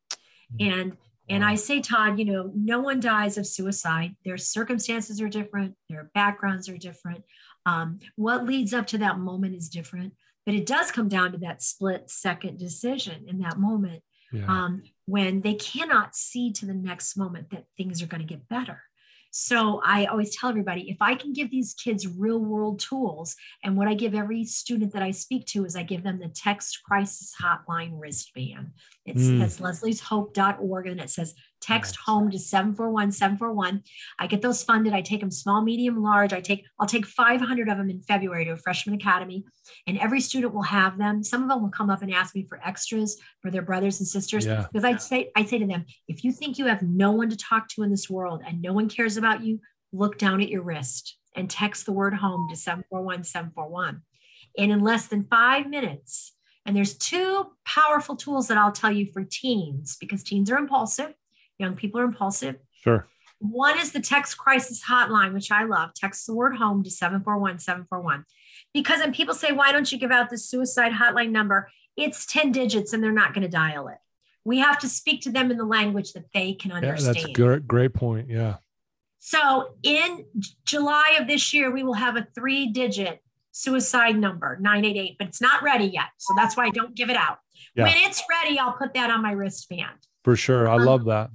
And and I say, Todd, you know, no one dies of suicide. Their circumstances are different, their backgrounds are different. Um, what leads up to that moment is different, but it does come down to that split second decision in that moment yeah. um, when they cannot see to the next moment that things are going to get better. So I always tell everybody if I can give these kids real world tools, and what I give every student that I speak to is I give them the text crisis hotline wristband. It's mm. that's leslieshope.org and it says text home to 741 741. I get those funded. I take them small, medium, large. I take, I'll take 500 of them in February to a freshman academy, and every student will have them. Some of them will come up and ask me for extras for their brothers and sisters. Yeah. Because I say, I say to them, if you think you have no one to talk to in this world and no one cares about you, look down at your wrist and text the word home to 741 741. And in less than five minutes, and there's two powerful tools that I'll tell you for teens because teens are impulsive Young people are impulsive. Sure. One is the text crisis hotline, which I love. Text the word home to 741 741. Because when people say, why don't you give out the suicide hotline number? It's 10 digits and they're not going to dial it. We have to speak to them in the language that they can understand. Yeah, that's a great, great point. Yeah. So in July of this year, we will have a three digit suicide number 988, but it's not ready yet. So that's why I don't give it out. Yeah. When it's ready, I'll put that on my wristband. For sure. I um, love that.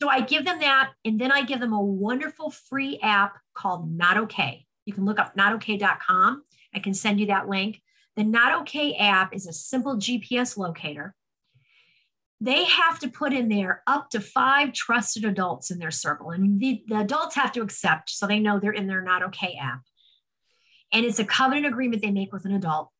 So I give them that, and then I give them a wonderful free app called Not Okay. You can look up notokay.com. I can send you that link. The Not Okay app is a simple GPS locator. They have to put in there up to five trusted adults in their circle, and the, the adults have to accept so they know they're in their Not Okay app. And it's a covenant agreement they make with an adult.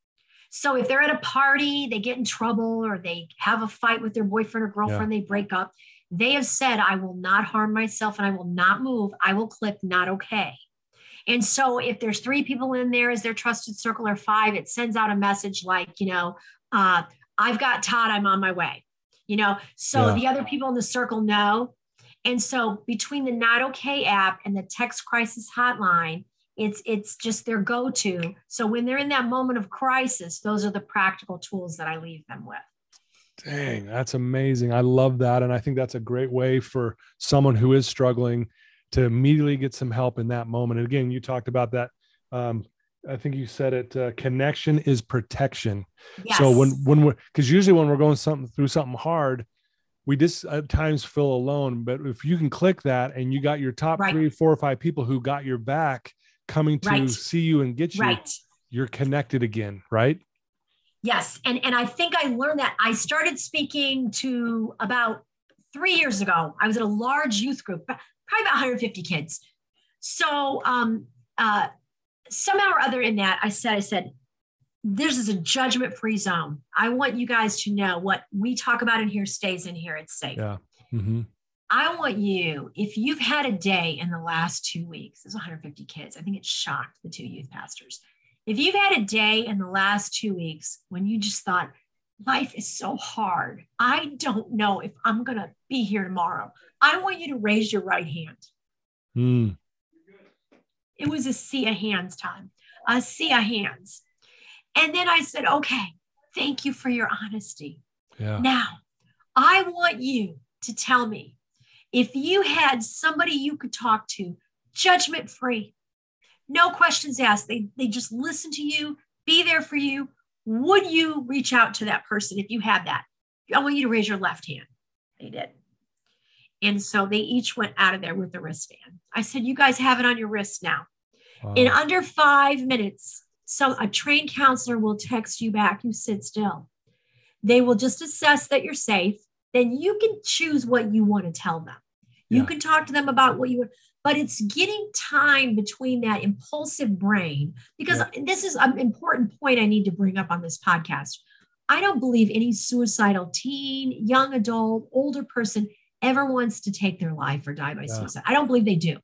So if they're at a party, they get in trouble or they have a fight with their boyfriend or girlfriend, yeah. they break up. They have said, I will not harm myself and I will not move. I will click not okay. And so if there's three people in there as their trusted circle or five, it sends out a message like, you know, uh, I've got Todd, I'm on my way. You know, so yeah. the other people in the circle know. And so between the Not Okay app and the text crisis hotline, it's it's just their go-to. So when they're in that moment of crisis, those are the practical tools that I leave them with. Dang, that's amazing. I love that. And I think that's a great way for someone who is struggling to immediately get some help in that moment. And again, you talked about that. Um, I think you said it. Uh, connection is protection. Yes. So when when we're because usually when we're going something through something hard, we just at times feel alone. But if you can click that and you got your top right. three, four, or five people who got your back coming to right. see you and get you, right. you're connected again, right? Yes, and and I think I learned that. I started speaking to about three years ago. I was at a large youth group, probably about 150 kids. So um, uh, somehow or other in that, I said, I said, this is a judgment free zone. I want you guys to know what we talk about in here stays in here. It's safe. Yeah. Mm-hmm. I want you, if you've had a day in the last two weeks, there's 150 kids. I think it shocked the two youth pastors. If you've had a day in the last two weeks when you just thought, life is so hard, I don't know if I'm going to be here tomorrow. I want you to raise your right hand. Mm. It was a sea of hands time, a sea of hands. And then I said, okay, thank you for your honesty. Yeah. Now, I want you to tell me if you had somebody you could talk to, judgment free, no questions asked, they, they just listen to you, be there for you. Would you reach out to that person if you had that? I want you to raise your left hand. They did. And so they each went out of there with the wristband. I said, You guys have it on your wrist now. Wow. In under five minutes, so a trained counselor will text you back. You sit still. They will just assess that you're safe. Then you can choose what you want to tell them. You yeah. can talk to them about what you but it's getting time between that impulsive brain because yeah. this is an important point I need to bring up on this podcast. I don't believe any suicidal teen, young adult, older person ever wants to take their life or die by yeah. suicide. I don't believe they do.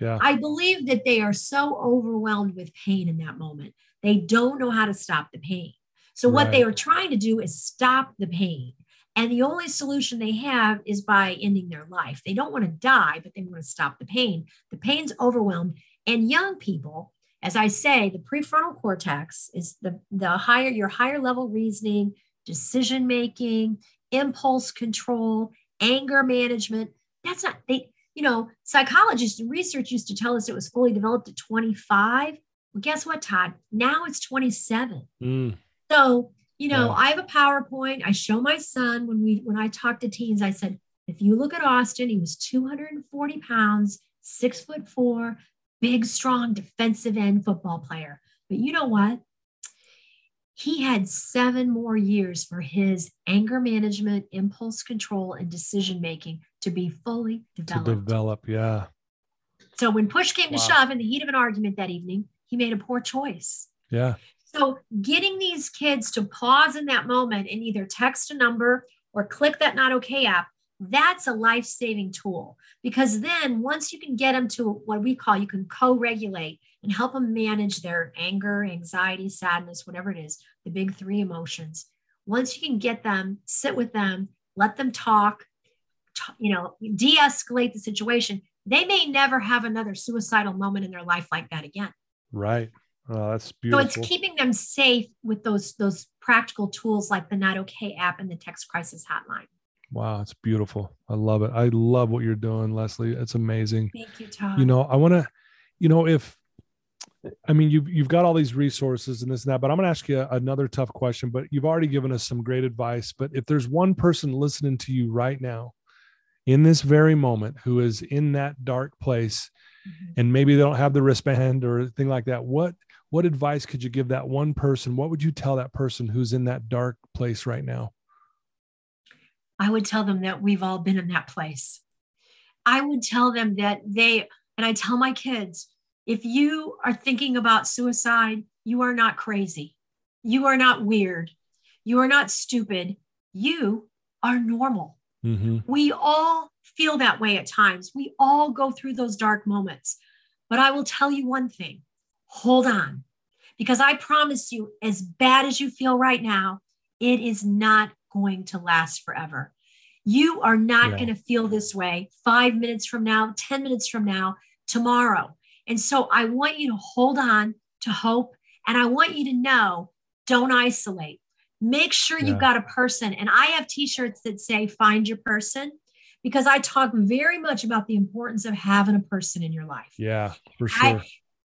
Yeah. I believe that they are so overwhelmed with pain in that moment. They don't know how to stop the pain. So, right. what they are trying to do is stop the pain. And the only solution they have is by ending their life. They don't want to die, but they want to stop the pain. The pain's overwhelmed. And young people, as I say, the prefrontal cortex is the, the higher, your higher level reasoning, decision making, impulse control, anger management. That's not they, you know, psychologists and research used to tell us it was fully developed at 25. Well, guess what, Todd? Now it's 27. Mm. So, you know, yeah. I have a PowerPoint. I show my son when we when I talk to teens, I said, if you look at Austin, he was 240 pounds, six foot four, big, strong defensive end football player. But you know what? he had seven more years for his anger management, impulse control, and decision making to be fully developed. To develop, yeah. So when push came wow. to shove in the heat of an argument that evening, he made a poor choice. Yeah. So getting these kids to pause in that moment and either text a number or click that not okay app, that's a life saving tool because then once you can get them to what we call you can co regulate and help them manage their anger, anxiety, sadness, whatever it is, the big three emotions. Once you can get them, sit with them, let them talk, t- you know, de escalate the situation, they may never have another suicidal moment in their life like that again. Right. Oh, that's beautiful. So it's keeping them safe with those those practical tools like the Not Okay app and the text crisis hotline. Wow, it's beautiful. I love it. I love what you're doing, Leslie. It's amazing. Thank you, Tom. You know, I want to, you know, if I mean you've you've got all these resources and this and that, but I'm going to ask you another tough question. But you've already given us some great advice. But if there's one person listening to you right now, in this very moment, who is in that dark place, mm-hmm. and maybe they don't have the wristband or thing like that, what what advice could you give that one person? What would you tell that person who's in that dark place right now? I would tell them that we've all been in that place. I would tell them that they, and I tell my kids, if you are thinking about suicide, you are not crazy. You are not weird. You are not stupid. You are normal. Mm-hmm. We all feel that way at times. We all go through those dark moments. But I will tell you one thing hold on, because I promise you, as bad as you feel right now, it is not going to last forever. You are not yeah. going to feel this way five minutes from now, 10 minutes from now, tomorrow. And so I want you to hold on to hope. And I want you to know don't isolate. Make sure yeah. you've got a person. And I have t shirts that say, find your person because I talk very much about the importance of having a person in your life. Yeah, for sure. I,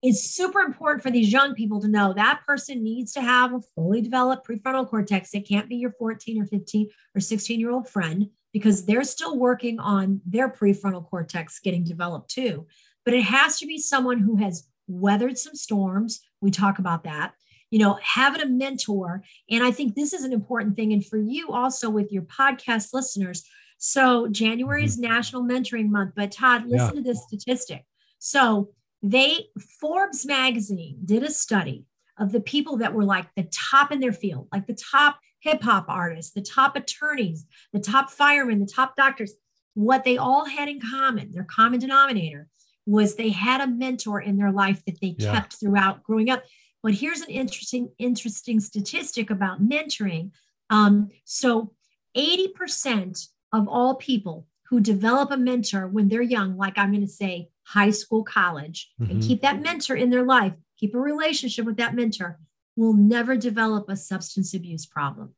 it's super important for these young people to know that person needs to have a fully developed prefrontal cortex. It can't be your 14 or 15 or 16 year old friend because they're still working on their prefrontal cortex getting developed too. But it has to be someone who has weathered some storms. We talk about that. You know, having a mentor. And I think this is an important thing. And for you also with your podcast listeners. So January is mm-hmm. National Mentoring Month. But Todd, listen yeah. to this statistic. So they, Forbes magazine did a study of the people that were like the top in their field, like the top hip hop artists, the top attorneys, the top firemen, the top doctors. What they all had in common, their common denominator, was they had a mentor in their life that they yeah. kept throughout growing up. But here's an interesting, interesting statistic about mentoring. Um, so 80% of all people who develop a mentor when they're young, like I'm going to say high school, college, mm-hmm. and keep that mentor in their life, keep a relationship with that mentor, will never develop a substance abuse problem.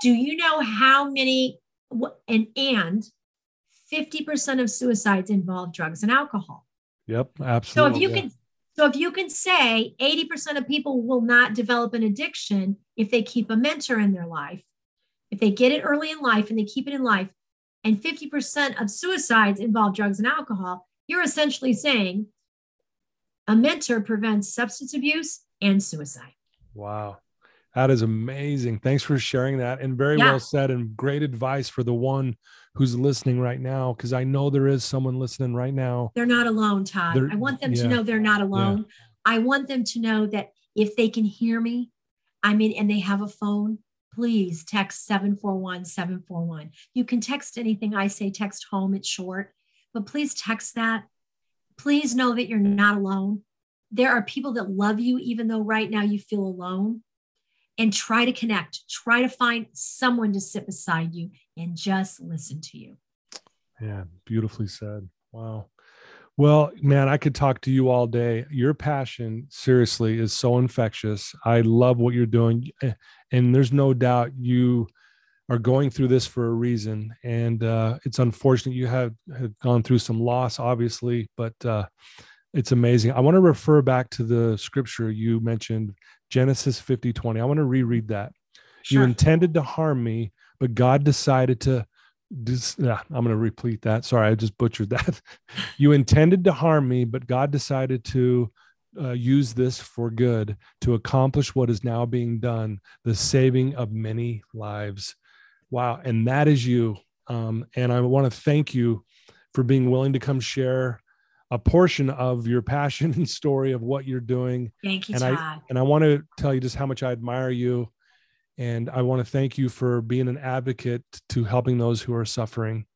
Do you know how many and and 50% of suicides involve drugs and alcohol? Yep, absolutely. So if you can so if you can say 80% of people will not develop an addiction if they keep a mentor in their life, if they get it early in life and they keep it in life, and 50% of suicides involve drugs and alcohol, you're essentially saying a mentor prevents substance abuse and suicide. Wow. That is amazing. Thanks for sharing that. And very yeah. well said, and great advice for the one who's listening right now, because I know there is someone listening right now. They're not alone, Todd. They're, I want them yeah. to know they're not alone. Yeah. I want them to know that if they can hear me, I mean, and they have a phone, please text 741 741. You can text anything I say, text home, it's short, but please text that. Please know that you're not alone. There are people that love you, even though right now you feel alone. And try to connect, try to find someone to sit beside you and just listen to you. Yeah, beautifully said. Wow. Well, man, I could talk to you all day. Your passion, seriously, is so infectious. I love what you're doing. And there's no doubt you are going through this for a reason. And uh, it's unfortunate you have, have gone through some loss, obviously, but uh, it's amazing. I want to refer back to the scripture you mentioned, Genesis 50 20. I want to reread that. Sure. You intended to harm me, but God decided to yeah, I'm going to repeat that. Sorry, I just butchered that. you intended to harm me, but God decided to uh, use this for good to accomplish what is now being done, the saving of many lives. Wow. And that is you. Um, and I want to thank you for being willing to come share a portion of your passion and story of what you're doing. Thank you, and Todd. I, and I want to tell you just how much I admire you and I want to thank you for being an advocate to helping those who are suffering.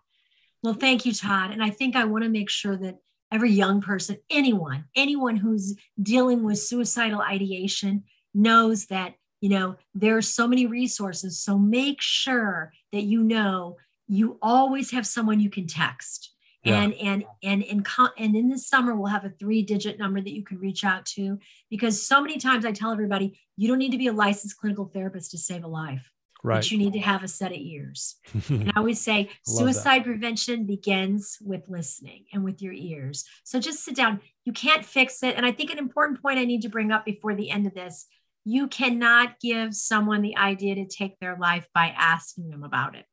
Well, thank you, Todd. And I think I want to make sure that every young person, anyone, anyone who's dealing with suicidal ideation knows that, you know, there are so many resources. So make sure that you know you always have someone you can text and and and in and in this summer we'll have a three digit number that you can reach out to because so many times i tell everybody you don't need to be a licensed clinical therapist to save a life Right. But you need to have a set of ears. and I always say suicide prevention begins with listening and with your ears. So just sit down. You can't fix it. And I think an important point I need to bring up before the end of this you cannot give someone the idea to take their life by asking them about it.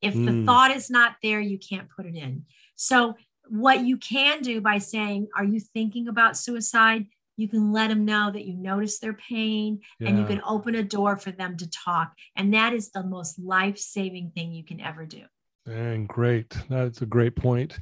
If mm. the hmm. thought is not there, you can't put it in. So, what you can do by saying, Are you thinking about suicide? You can let them know that you notice their pain yeah. and you can open a door for them to talk. And that is the most life saving thing you can ever do. Dang, great. That's a great point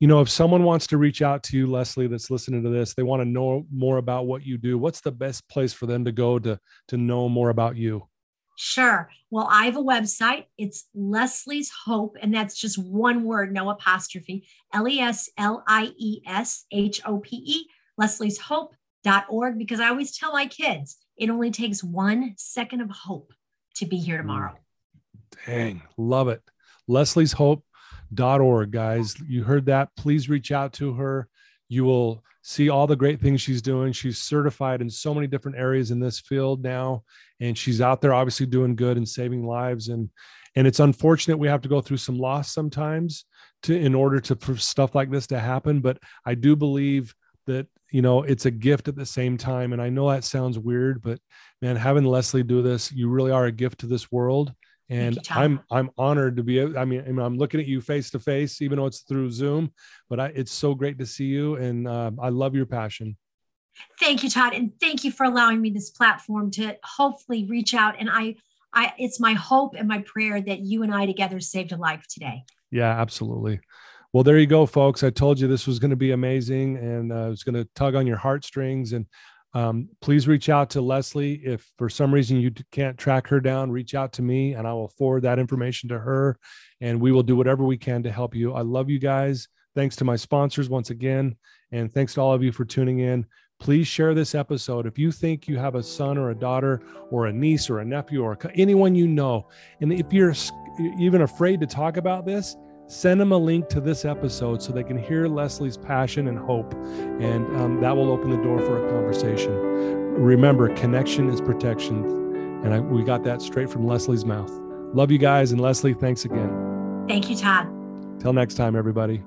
you know, if someone wants to reach out to you, Leslie, that's listening to this, they want to know more about what you do. What's the best place for them to go to to know more about you? Sure. Well, I have a website. It's Leslie's Hope, and that's just one word, no apostrophe. L E S L I E S H O P E, Leslie's Hope.org, because I always tell my kids it only takes one second of hope to be here mm. tomorrow. Dang, love it. Leslie's Hope org, guys. You heard that. Please reach out to her. You will see all the great things she's doing. She's certified in so many different areas in this field now, and she's out there obviously doing good and saving lives. And and it's unfortunate we have to go through some loss sometimes to in order to for stuff like this to happen. But I do believe that you know it's a gift at the same time. And I know that sounds weird, but man, having Leslie do this, you really are a gift to this world and i'm i'm honored to be i mean i'm looking at you face to face even though it's through zoom but I, it's so great to see you and uh, i love your passion. Thank you todd and thank you for allowing me this platform to hopefully reach out and i i it's my hope and my prayer that you and i together saved a life today. Yeah absolutely. Well there you go folks. I told you this was going to be amazing and uh, it's going to tug on your heartstrings and um, please reach out to Leslie. If for some reason you can't track her down, reach out to me and I will forward that information to her and we will do whatever we can to help you. I love you guys. Thanks to my sponsors once again. And thanks to all of you for tuning in. Please share this episode. If you think you have a son or a daughter or a niece or a nephew or anyone you know, and if you're even afraid to talk about this, send them a link to this episode so they can hear Leslie's passion and hope. And um, that will open the door for a conversation. Remember, connection is protection. And I, we got that straight from Leslie's mouth. Love you guys. And Leslie, thanks again. Thank you, Todd. Till next time, everybody.